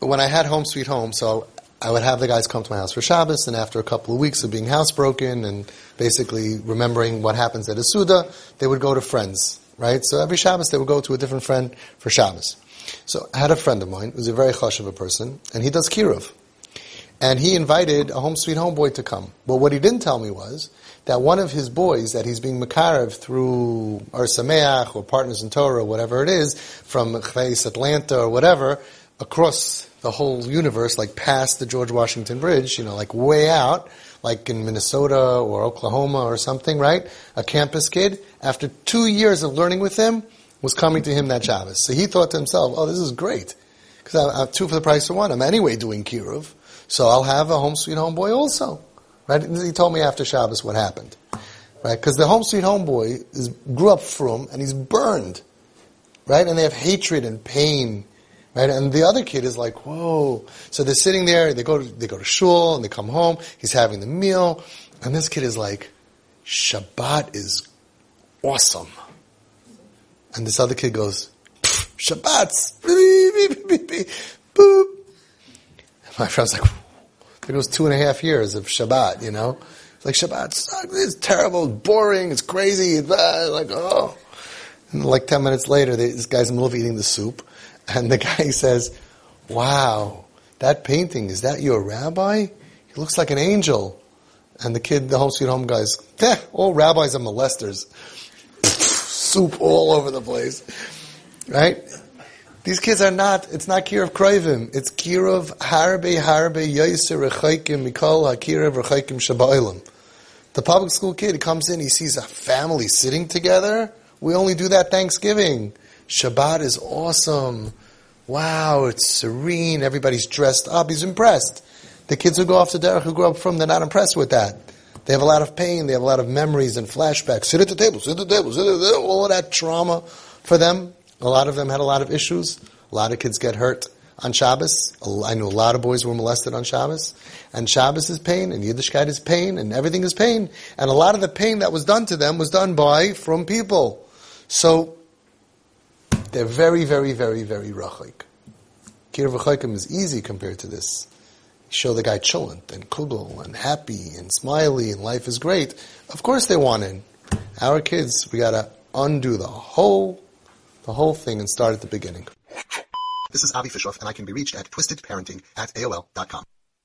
when I had Home Sweet Home, so I would have the guys come to my house for Shabbos, and after a couple of weeks of being housebroken and basically remembering what happens at a Suda, they would go to friends, right? So every Shabbos they would go to a different friend for Shabbos. So I had a friend of mine who's a very hush of a person, and he does Kiruv. And he invited a home sweet home boy to come. But what he didn't tell me was that one of his boys that he's being Makarev through Or Sameach or Partners in Torah or whatever it is, from Chveis Atlanta or whatever, across the whole universe, like past the George Washington Bridge, you know, like way out, like in Minnesota or Oklahoma or something, right? A campus kid, after two years of learning with him, was coming to him that Shabbos. So he thought to himself, oh, this is great. Because I have two for the price of one. I'm anyway doing Kiruv. So I'll have a home sweet home boy also. Right? And he told me after Shabbos what happened. Right? Because the home sweet home boy is, grew up frum and he's burned. Right? And they have hatred and pain. Right? And the other kid is like, whoa. So they're sitting there, they go to, they go to shul and they come home, he's having the meal, and this kid is like, Shabbat is awesome. And this other kid goes, Shabbat's, boop. My friend's like, there goes two and a half years of Shabbat, you know? It's like, Shabbat sucks, it's terrible, it's boring, it's crazy, it's like, oh. And like 10 minutes later, this guy's in the middle of eating the soup, and the guy says, wow, that painting, is that your rabbi? He looks like an angel. And the kid, the home sweet home guys, eh, all rabbis are molesters. soup all over the place. Right? These kids are not, it's not Kiruv Kroivim. It's Kiruv Harbe Harbe Yoiser Rechaikim Mikol HaKirov Rechaikim Shabailim. The public school kid, comes in, he sees a family sitting together. We only do that Thanksgiving. Shabbat is awesome. Wow, it's serene. Everybody's dressed up. He's impressed. The kids who go off to derech, who grew up frum, they're not impressed with that. They have a lot of pain. They have a lot of memories and flashbacks. Sit at the table, sit at the table, sit at the table. All of that trauma for them. A lot of them had a lot of issues. A lot of kids get hurt on Shabbos. I know a lot of boys were molested on Shabbos. And Shabbos is pain, and Yiddishkeit is pain, and everything is pain. And a lot of the pain that was done to them was done by, frum people. So, they're very, very, very, very rachik. Kir v'chaykim is easy compared to this. Show the guy chulent and kugel and happy and smiley and life is great. Of course they want in. Our kids, we gotta undo the whole the whole thing and start at the beginning. This is Avi Fishoff, and I can be reached at twistedparenting at AOL.com.